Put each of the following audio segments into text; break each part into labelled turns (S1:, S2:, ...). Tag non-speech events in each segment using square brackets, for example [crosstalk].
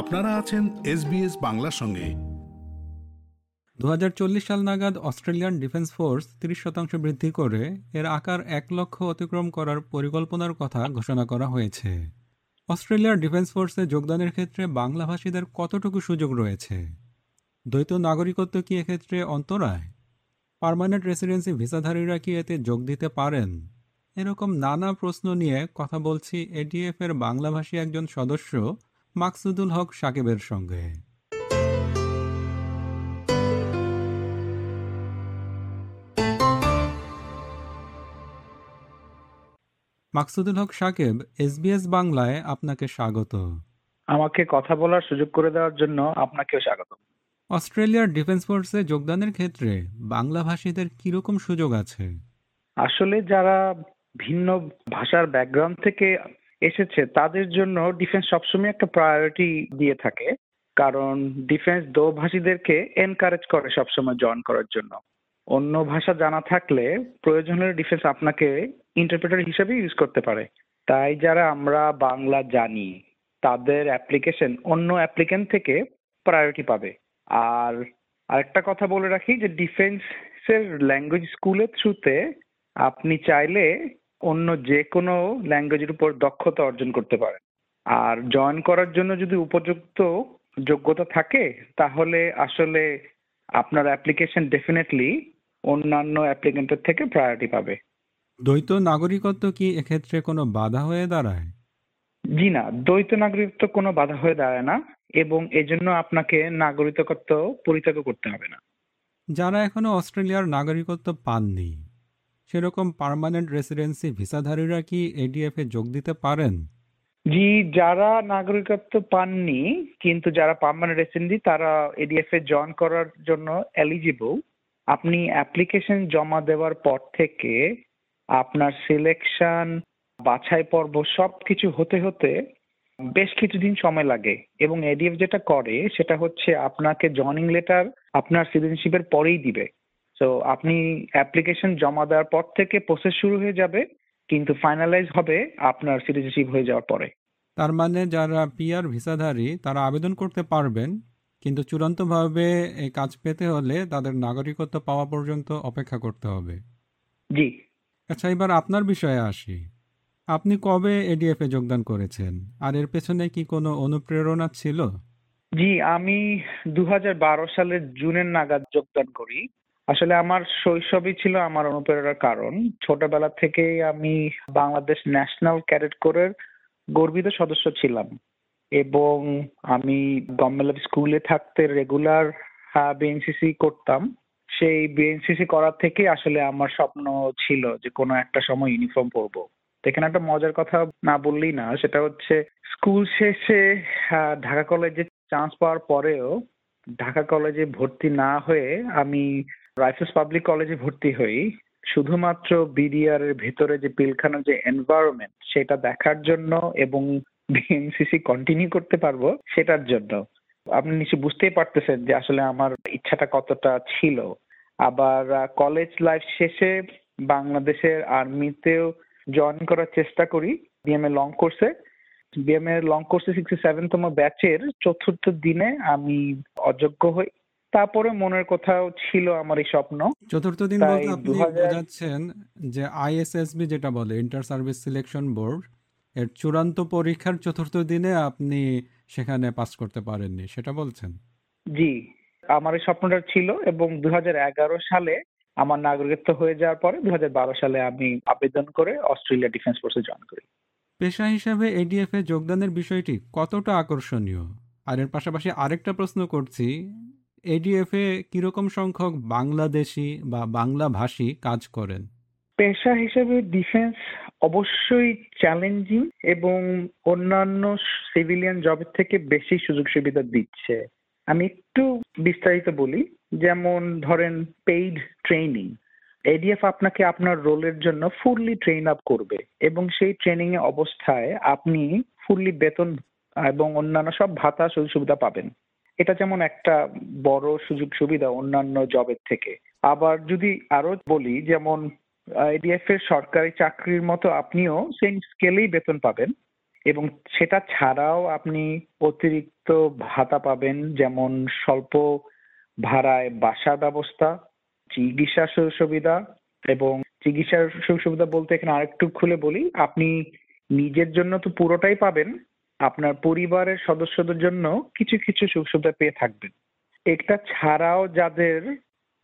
S1: আপনারা আছেন এসবিএস বাংলার সঙ্গে।
S2: দু হাজার চল্লিশ সাল নাগাদ অস্ট্রেলিয়ান ডিফেন্স ফোর্স তিরিশ শতাংশ বৃদ্ধি করে এর আকার এক লক্ষ অতিক্রম করার পরিকল্পনার কথা ঘোষণা করা হয়েছে। অস্ট্রেলিয়ার ডিফেন্স ফোর্সে যোগদানের ক্ষেত্রে বাংলাভাষীদের কতটুকু সুযোগ রয়েছে? দ্বৈত নাগরিকত্ব কি এক্ষেত্রে অন্তরায়? পার্মানেন্ট রেসিডেন্সি ভিসাধারীরা কি এতে যোগ দিতে পারেন? এরকম নানা প্রশ্ন নিয়ে কথা বলছি এডিএফ এর বাংলাভাষী একজন সদস্য মাকসুদুল হক সাকিবের সঙ্গে। মাকসুদুল হক সাকিব এসবিএস বাংলায় আপনাকে স্বাগত।
S3: আমাকে কথা বলার সুযোগ করে দেওয়ার জন্য আপনাকেও স্বাগত।
S2: অস্ট্রেলিয়ার ডিফেন্স ফোর্সে যোগদানের ক্ষেত্রে বাংলা ভাষীদের কীরকম সুযোগ আছে?
S3: আসলে যারা ভিন্ন ভাষার ব্যাকগ্রাউন্ড থেকে এসেছে, তাদের জন্য ডিফেন্স সবসময় একটা প্রায়োরিটি দিয়ে থাকে। কারণ ডিফেন্স দোভাষীদেরকে এনকারেজ করে সবসময় জয়েন করার জন্য। অন্য ভাষা জানা থাকলে প্রয়োজন হলে ডিফেন্স আপনাকে ইন্টারপ্রেটার হিসেবে ইউজ করতে পারে। তাই যারা আমরা বাংলা জানি, তাদের অ্যাপ্লিকেশন অন্য অ্যাপ্লিকেন্ট থেকে প্রায়োরিটি পাবে। আর আরেকটা কথা বলে রাখি যে ডিফেন্সের ল্যাঙ্গুয়েজ স্কুলের থ্রুতে আপনি চাইলে অন্য যে কোনো ল্যাঙ্গুয়েজের উপর দক্ষতা অর্জন করতে পারেন আর জয়েন করার জন্য যদি উপযুক্ত যোগ্যতা থাকে তাহলে আসলে আপনার অ্যাপ্লিকেশন ডেফিনেটলি অন্যান্য অ্যাপ্লিকেন্টের থেকে প্রায়োরিটি পাবে।
S2: দ্বৈত নাগরিকত্ব কি এক্ষেত্রে কোনো বাধা হয়ে দাঁড়ায়?
S3: জি না দ্বৈত নাগরিকত্ব কোনো বাধা হয়ে দাঁড়ায় না এবং এজন্য আপনাকে নাগরিকত্ব পরিত্যাগ করতে হবে না।
S2: যারা এখনও অস্ট্রেলিয়ার নাগরিকত্ব পাননি সেরকম পার্মানেন্ট রেসিডেন্সি ভিসাধারীরা কি এডিএফ এ যোগ দিতে পারেন?
S3: জি, যারা নাগরিকত্ব পাননি, কিন্তু যারা পার্মানেন্ট রেসিডেন্সি তারা এডিএফ এ জয়েন করার জন্য এলিজিবল আপনি অ্যাপ্লিকেশন জমা দেওয়ার পর থেকে আপনার সিলেকশন বাছাই পর্ব সব কিছু হতে হতে বেশ কিছুদিন সময় লাগে। এবং এডিএফ যেটা করে, সেটা হচ্ছে আপনাকে জয়নিং লেটার আপনার সিটিজেনশিপের পরেই দিবে। তো আপনি অ্যাপ্লিকেশন জমা দেওয়ার পর থেকে প্রসেস শুরু হয়ে যাবে কিন্তু ফাইনালাইজ হবে আপনার সিটিজেনশিপ হয়ে যাওয়ার পরে।
S2: তার মানে যারা পিআর ভিসাধারী তারা আবেদন করতে পারবেন কিন্তু চূড়ান্তভাবে এই কাজ পেতে হলে তাদের নাগরিকত্ব পাওয়া পর্যন্ত অপেক্ষা করতে হবে।
S3: জি।
S2: আচ্ছা এবার আপনার বিষয়ে আসি। আপনি কবে এডিএফ এ যোগদান করেছেন? আর এর পেছনে কি কোনো অনুপ্রেরণা ছিল?
S3: জি আমি দু হাজার বারো সালের জুনের নাগাদ যোগদান করি। আসলে আমার শৈশবই ছিল আমার অনুপ্রেরণার কারণ। ছোটবেলা থেকেই আমি বাংলাদেশ ন্যাশনাল ক্যাডেট কোরের গর্বিত সদস্য ছিলাম এবং আমি গভর্নমেন্ট স্কুলে থাকতে রেগুলার বিএনসিসি করতাম। সেই বিএনসিসি করার থেকে আসলে আমার স্বপ্ন ছিল যে কোনো একটা সময় ইউনিফর্ম পরবো। এখানে একটা মজার কথা না বললেই না, সেটা হচ্ছে স্কুল শেষে ঢাকা কলেজে চান্স পাওয়ার পরেও ঢাকা কলেজে ভর্তি না হয়ে আমি রাইফেলস পাবলিক কলেজে ভর্তি হই। শুধুমাত্র বিডিআর এর ভেতরে যে পিলখানার যে এনভায়রনমেন্ট সেটা দেখার জন্য এবং বিএনসিসি কন্টিনিউ করতে পারব, সেটার জন্য। আপনি নিশ্চয়ই বুঝতেই পারতেছেন যে আসলে আমার ইচ্ছাটা কতটা ছিল। আবার কলেজ লাইফ শেষে বাংলাদেশের আর্মিতেও জয়েন করার চেষ্টা করি বিএমএ লং কোর্সে বিএমএ লং কোর্সে সিক্সটি সেভেনতম ব্যাচের চতুর্থ দিনে আমি অযোগ্য হই। তারপরে মনের কোথাও ছিল আমার এই স্বপ্ন।
S2: চতুর্থ দিন বলতে আপনি বোঝাচ্ছেন যে আইএসএসবি যেটা বলে ইন্টার সার্ভিস সিলেকশন বোর্ড এর চূড়ান্ত পরীক্ষার চতুর্থ দিনে আপনি সেখানে পাস করতে পারেননি সেটা বলছেন?
S3: জি আমার এই স্বপ্নটা ছিল এবং দু হাজার এগারো সালে আমার নাগরিকত্ব হয়ে যাওয়ার পরে দুই হাজার বারো সালে আমি আবেদন করে অস্ট্রেলিয়া ডিফেন্স ফোর্সে জয়েন করি।
S2: পেশা হিসাবে এডিএফ এ যোগদানের বিষয়টি কতটা আকর্ষণীয়? আর এর পাশাপাশি আরেকটা প্রশ্ন করছি এডিএফ কীরকম সংখ্যক বাংলাদেশি বা বাংলা ভাষী কাজ করেন?
S3: পেশা হিসেবে ডিফেন্স অবশ্যই চ্যালেঞ্জিং এবং অন্যান্য সিভিলিয়ান জবের থেকে বেশি সুযোগ সুবিধা দিচ্ছে। আমি একটু বিস্তারিত বলি, যেমন ধরেন পেইড ট্রেনিং এডিএফ আপনাকে আপনার রোলের জন্য ফুললি ট্রেন আপ করবে এবং সেই ট্রেনিং এ অবস্থায় আপনি ফুললি বেতন এবং অন্যান্য সব ভাতা সুযোগ সুবিধা পাবেন। এটা যেমন একটা বড় সুযোগ সুবিধা অন্যান্য জবের থেকে। আবার যদি আরও বলি, যেমন এডিএফ এর সরকারি চাকরির মতো আপনিও সেম স্কেলেই বেতন পাবেন এবং সেটা ছাড়াও আপনি অতিরিক্ত ভাতা পাবেন, যেমন স্বল্প ভাড়ায় বাসা ব্যবস্থা, চিকিৎসা সুবিধা এবং চিকিৎসার সুযোগ সুবিধা বলতে এখানে আরেকটু খুলে বলি, আপনি নিজের জন্য তো পুরোটাই পাবেন আপনার পরিবারের সদস্যদের জন্য কিছু কিছু সুখ সুবিধা পেয়ে থাকবেন। এটা ছাড়াও যাদের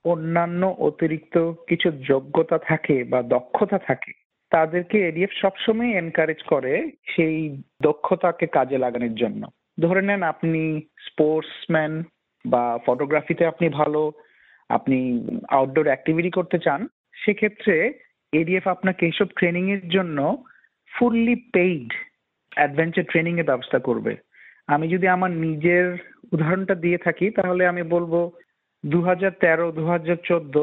S3: অন্যান্য অতিরিক্ত কিছু যোগ্যতা থাকে বা দক্ষতা থাকে, তাদেরকে এডিএফ সবসময় এনকারেজ করে সেই দক্ষতাকে কাজে লাগানোর জন্য। ধরে নেন আপনি স্পোর্টসম্যান বা ফটোগ্রাফিতে আপনি ভালো, আপনি আউটডোর অ্যাক্টিভিটি করতে চান, সেক্ষেত্রে এডিএফ আপনাকে এইসব ট্রেনিং এর জন্য ফুললি পেইড অ্যাডভেঞ্চার ট্রেনিং এর ব্যবস্থা করবে। আমি যদি আমার নিজের উদাহরণটা দিয়ে থাকি, তাহলে আমি বলব দু হাজার তেরো দু হাজার চোদ্দ,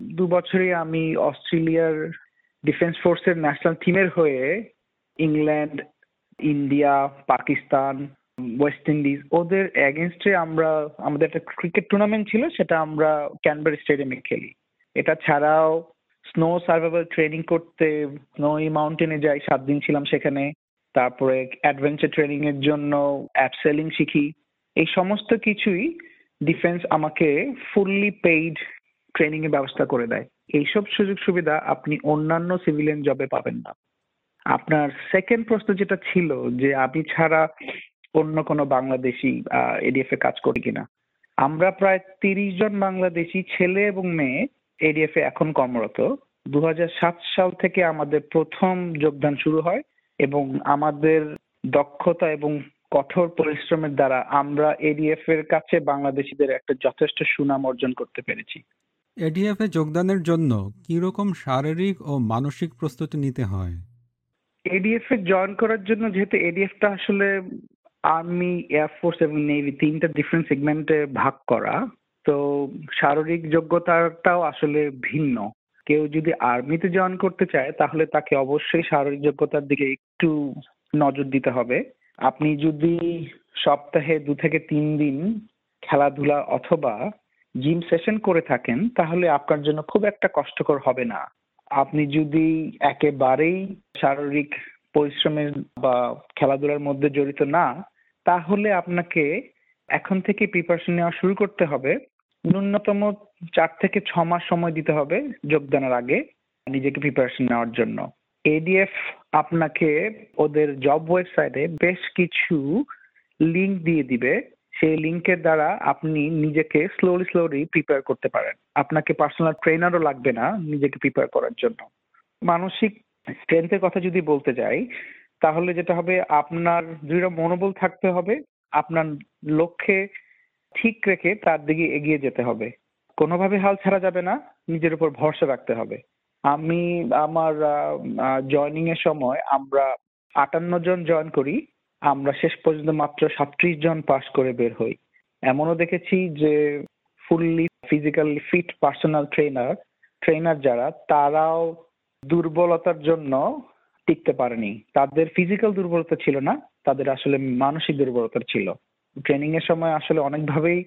S3: দু বছরই আমি অস্ট্রেলিয়ার ডিফেন্স ফোর্সের ন্যাশনাল টিমের হয়ে England India Pakistan West Indies ওদের এগেনস্টে আমরা, আমাদের একটা ক্রিকেট টুর্নামেন্ট ছিল, সেটা আমরা ক্যানবেরি স্টেডিয়ামে খেলি। এটা ছাড়াও স্নো সার্ভাইভাল ট্রেনিং করতে স্নোই মাউন্টেনে যাই, সাত দিন ছিলাম সেখানে। তারপরে অ্যাডভেঞ্চার ট্রেনিং এর জন্য অ্যাপ সেলিং শিখি। এই সমস্ত কিছুই ডিফেন্স আমাকে ফুললি পেইড ট্রেনিং এর ব্যবস্থা করে দেয়। এইসব সুযোগ সুবিধা আপনি অন্যান্য সিভিলিয়ান জবে পাবেন না। আপনার সেকেন্ড প্রশ্ন যেটা ছিল যে আমি ছাড়া অন্য কোনো বাংলাদেশি এডিএফ এ কাজ করি কিনা? আমরা প্রায় তিরিশ জন বাংলাদেশি ছেলে এবং মেয়ে এডিএফ এ এখন কর্মরত। দু সাত সাল থেকে আমাদের প্রথম যোগদান শুরু হয়। এবং আমাদের দক্ষতা এবং কঠোর পরিশ্রমের দ্বারা আমরা এডিএফ এর কাছে বাংলাদেশিদের একটা যথেষ্ট সুনাম অর্জন করতে পেরেছি।
S2: এডিএফ এ যোগদানের জন্য কি রকম শারীরিক ও মানসিক প্রস্তুতি নিতে হয়?
S3: এডিএফ এ জয়েন করার জন্য যেহেতু এডিএফটা আসলে আর্মি এয়ারফোর্স এবং নেভি তিনটা ডিফারেন্ট সেগমেন্টে ভাগ করা তো শারীরিক যোগ্যতাটাও আসলে ভিন্ন। কেউ যদি আর্মিতে জয়েন করতে চায়, তাহলে তাকে অবশ্যই শারীরিক যোগ্যতার দিকে একটু নজর দিতে হবে। আপনি যদি সপ্তাহে দু থেকে তিন দিন খেলাধুলা অথবা জিম সেশন করে থাকেন, তাহলে আপনার জন্য খুব একটা কষ্টকর হবে না। আপনি যদি একেবারেই শারীরিক পরিশ্রমের বা খেলাধুলার মধ্যে জড়িত না, তাহলে আপনাকে এখন থেকে প্রিপারেশন নেওয়া শুরু করতে হবে। ন্যূনতম চার থেকে ছ মাস সময় দিতে হবে যোগদানের আগে নিজেকে প্রিপারেশন নেওয়ার জন্য। এডিএফ আপনাকে ওদের জব ওয়েবসাইটে বেশ কিছু লিংক দিয়ে দিবে। সেই লিংকের দ্বারা আপনি নিজেকে স্লোলি স্লোলি প্রিপেয়ার করতে পারেন। আপনাকে পার্সোনাল ট্রেনারও লাগবে না নিজেকে প্রিপেয়ার করার জন্য। মানসিক স্ট্রেংথের কথা যদি বলতে যাই, তাহলে যেটা হবে, আপনার দৃঢ় মনোবল থাকতে হবে। আপনার লক্ষ্যে ঠিক রেখে তার দিকে এগিয়ে যেতে হবে। কোনোভাবে হাল ছাড়া যাবে না, নিজের উপর ভরসা রাখতে হবে। আমি আমার জয়নিং এর সময় আমরা আটান্ন জন জয়েন করি, আমরা শেষ পর্যন্ত মাত্র সাতত্রিশ জন পাস করে বের হই। এমনও দেখেছি যে fully physically fit personal trainer trainer যারা, তারাও দুর্বলতার জন্য টিকতে পারেনি। তাদের ফিজিক্যাল দুর্বলতা ছিল না, তাদের আসলে মানসিক দুর্বলতা ছিল। ট্রেনিং এর সময় আসলে অনেকভাবেই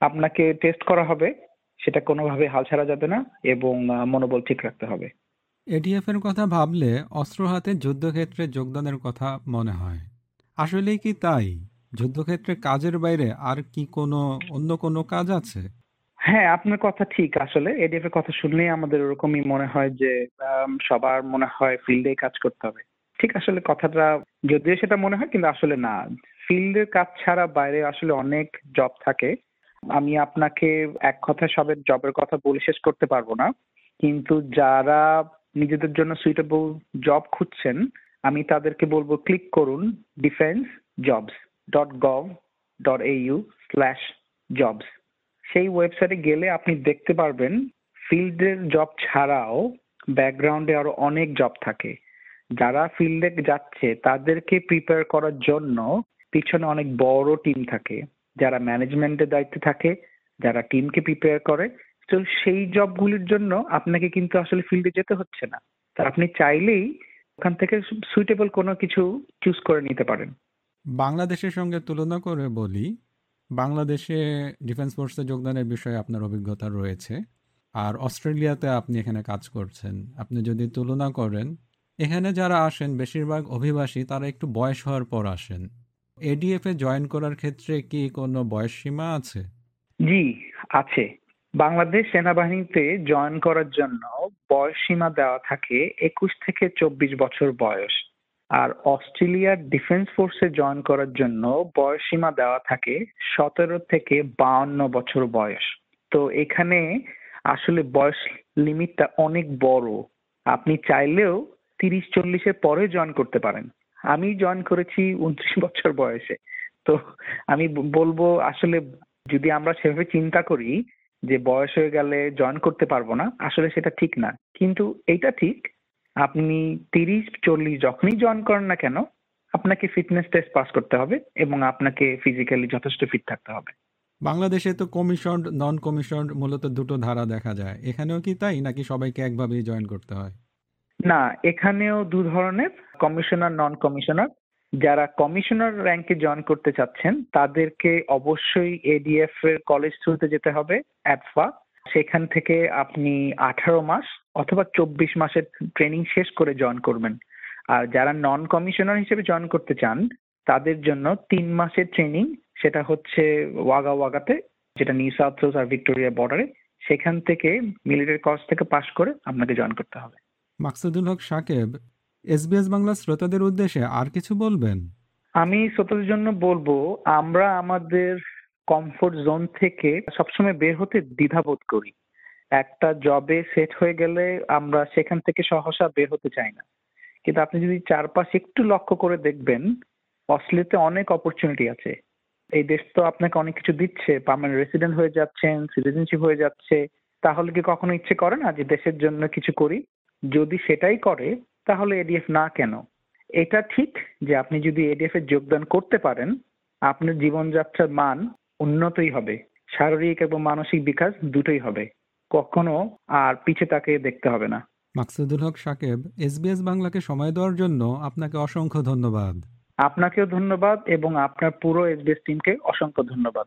S3: আপনাকে টেস্ট করা হবে। সেটা কোনোভাবে হাল ছাড়া যাবে না এবং মনোবল ঠিক রাখতে হবে।
S2: এডিএফ এর কথা ভাবলে অস্ত্র হাতে যুদ্ধক্ষেত্রে যোগদানের কথা মনে হয়। আসলেই কি তাই? যুদ্ধক্ষেত্রে কাজের বাইরে আর কি কোনো অন্য কোনো কাজ আছে?
S3: হ্যাঁ আপনার কথা ঠিক আসলে। এডিএফ এর কথা শুনলেই আমাদের ওরকমই মনে হয় যে সবার মনে হয় ফিল্ডে কাজ করতে হবে। ঠিক আসলে কথাটা যদিও সেটা মনে হয়, কিন্তু আসলে না। ফিল্ডের কাজ ছাড়া বাইরে আসলে অনেক জব থাকে। আমি আপনাকে এক কথায় সবের জবের কথা বলে শেষ করতে পারব না। কিন্তু যারা নিজেদের জন্য সুইটেবল জব খুঁজছেন, আমি তাদেরকে বলব ক্লিক করুন defence jobs dot gov dot U slash jobs সেই ওয়েবসাইটে গেলে আপনি দেখতে পারবেন, ফিল্ডের জব ছাড়াও ব্যাকগ্রাউন্ডে আরও অনেক জব থাকে। যারা ফিল্ডে যাচ্ছে, তাদেরকে প্রিপেয়ার করার জন্য পিছনে অনেক বড় টিম থাকে। যারা ম্যানেজমেন্টের দায়িত্বে থাকে, যারা টিমকে প্রিপেয়ার করে। তো সেই জবগুলির জন্য আপনাকে কিন্তু আসলে ফিল্ডে যেতে হচ্ছে না। তা আপনি চাইলেই ওখান থেকে সুইটেবল কোনো কিছু চুজ করে নিতে পারেন।
S2: বাংলাদেশের সঙ্গে তুলনা করে বলি, বাংলাদেশে ডিফেন্স ফোর্সে যোগদানের বিষয়ে আপনার অভিজ্ঞতা রয়েছে। আর অস্ট্রেলিয়াতে আপনি এখানে কাজ করছেন। আপনি যদি তুলনা করেন এখানে যারা আসেন, বেশিরভাগ অভিবাসী, তারা একটু বয়স হওয়ার পর আসেন। এডিএফ এ জয়েন করার ক্ষেত্রে কি কোনো বয়স সীমা আছে?
S3: জি, আছে। বাংলাদেশ সেনাবাহিনীতে জয়েন করার জন্য বয়স সীমা দেওয়া থাকে একুশ থেকে চব্বিশ বছর বয়স। আর অস্ট্রেলিয়ার ডিফেন্স ফোর্সে জয়েন করার জন্য বয়স সীমা দেওয়া থাকে সতেরো থেকে বাউন্ন বছর বয়স। তো এখানে আসলে বয়স লিমিটটা অনেক বড়। আপনি চাইলেও তিরিশ চল্লিশের পরে জয়েন করতে পারেন। আমি জয়েন করেছি উনত্রিশ [laughs] বছর বয়সে। তো আমি বলব আসলে যদি আমরা সেভাবে চিন্তা করি যে বয়স হয়ে গেলে জয়েন করতে পারব না, আসলে সেটা ঠিক না। কিন্তু এইটা ঠিক, আপনি তিরিশ চল্লিশ যখনই জয়েন করেন না কেন, আপনাকে ফিটনেস টেস্ট পাস করতে হবে এবং আপনাকে ফিজিক্যালি যথেষ্ট ফিট থাকতে হবে।
S2: বাংলাদেশে তো কমিশন নন কমিশন মূলত দুটো ধারা দেখা যায়। এখানেও কি তাই নাকি সবাইকে একভাবেই জয়েন করতে হয়?
S3: না, এখানেও দু ধরনের, কমিশনার নন কমিশনার যারা কমিশনার র্যাঙ্কে জয়েন করতে চাচ্ছেন, তাদেরকে অবশ্যই এডিএফ এর কলেজ থ্রুতে যেতে হবে অ্যাডফা সেখান থেকে আপনি আঠারো মাস অথবা চব্বিশ মাসের ট্রেনিং শেষ করে জয়েন করবেন। আর যারা নন কমিশনার হিসেবে জয়েন করতে চান, তাদের জন্য তিন মাসের ট্রেনিং সেটা হচ্ছে ওয়াগা ওয়াগাতে, যেটা নিউ সাউথ আর ভিক্টোরিয়া বর্ডারে। সেখান থেকে মিলিটারি কলেজ থেকে পাশ করে আপনাকে জয়েন করতে হবে।
S2: মাকসুদুল হক সাকেব এসবিএস বাংলা শ্রোতাদের উদ্দেশ্যে আর কিছু বলবেন?
S3: আমি শ্রোতাদের জন্য বলব, আমরা আমাদের কমফোর্ট জোন থেকে সবসময় বের হতে দ্বিধাবোধ করি। একটা জবে সেট হয়ে গেলে আমরা সেখান থেকে সহসা বের হতে চাই না। কিন্তু আপনি যদি চারপাশে একটু লক্ষ্য করে দেখবেন, অস্ট্রেলিয়াতে অনেক অপরচুনিটি আছে। এই দেশ তো আপনাকে অনেক কিছু দিচ্ছে পার্মানেন্ট রেসিডেন্ট হয়ে যাচ্ছেন সিটিজেনশিপ হয়ে যাচ্ছে। তাহলে কি কখনো ইচ্ছে করে না যে দেশের জন্য কিছু করি? যদি সেটাই করে তাহলে এডিএফ না কেন? এটা ঠিক যে আপনি যদি এডিএফ এ যোগদান করতে পারেন আপনার জীবনযাত্রার মান উন্নতই হবে। শারীরিক এবং মানসিক বিকাশ দুটোই হবে। কখনো আর পিছে তাকে দেখতে হবে না।
S2: মাকসুদুল হক সাকেব এসবিএস বাংলাকে সময় দেওয়ার জন্য আপনাকে অসংখ্য ধন্যবাদ।
S3: আপনাকেও ধন্যবাদ এবং আপনার পুরো এসবিএস টিমকে অসংখ্য ধন্যবাদ।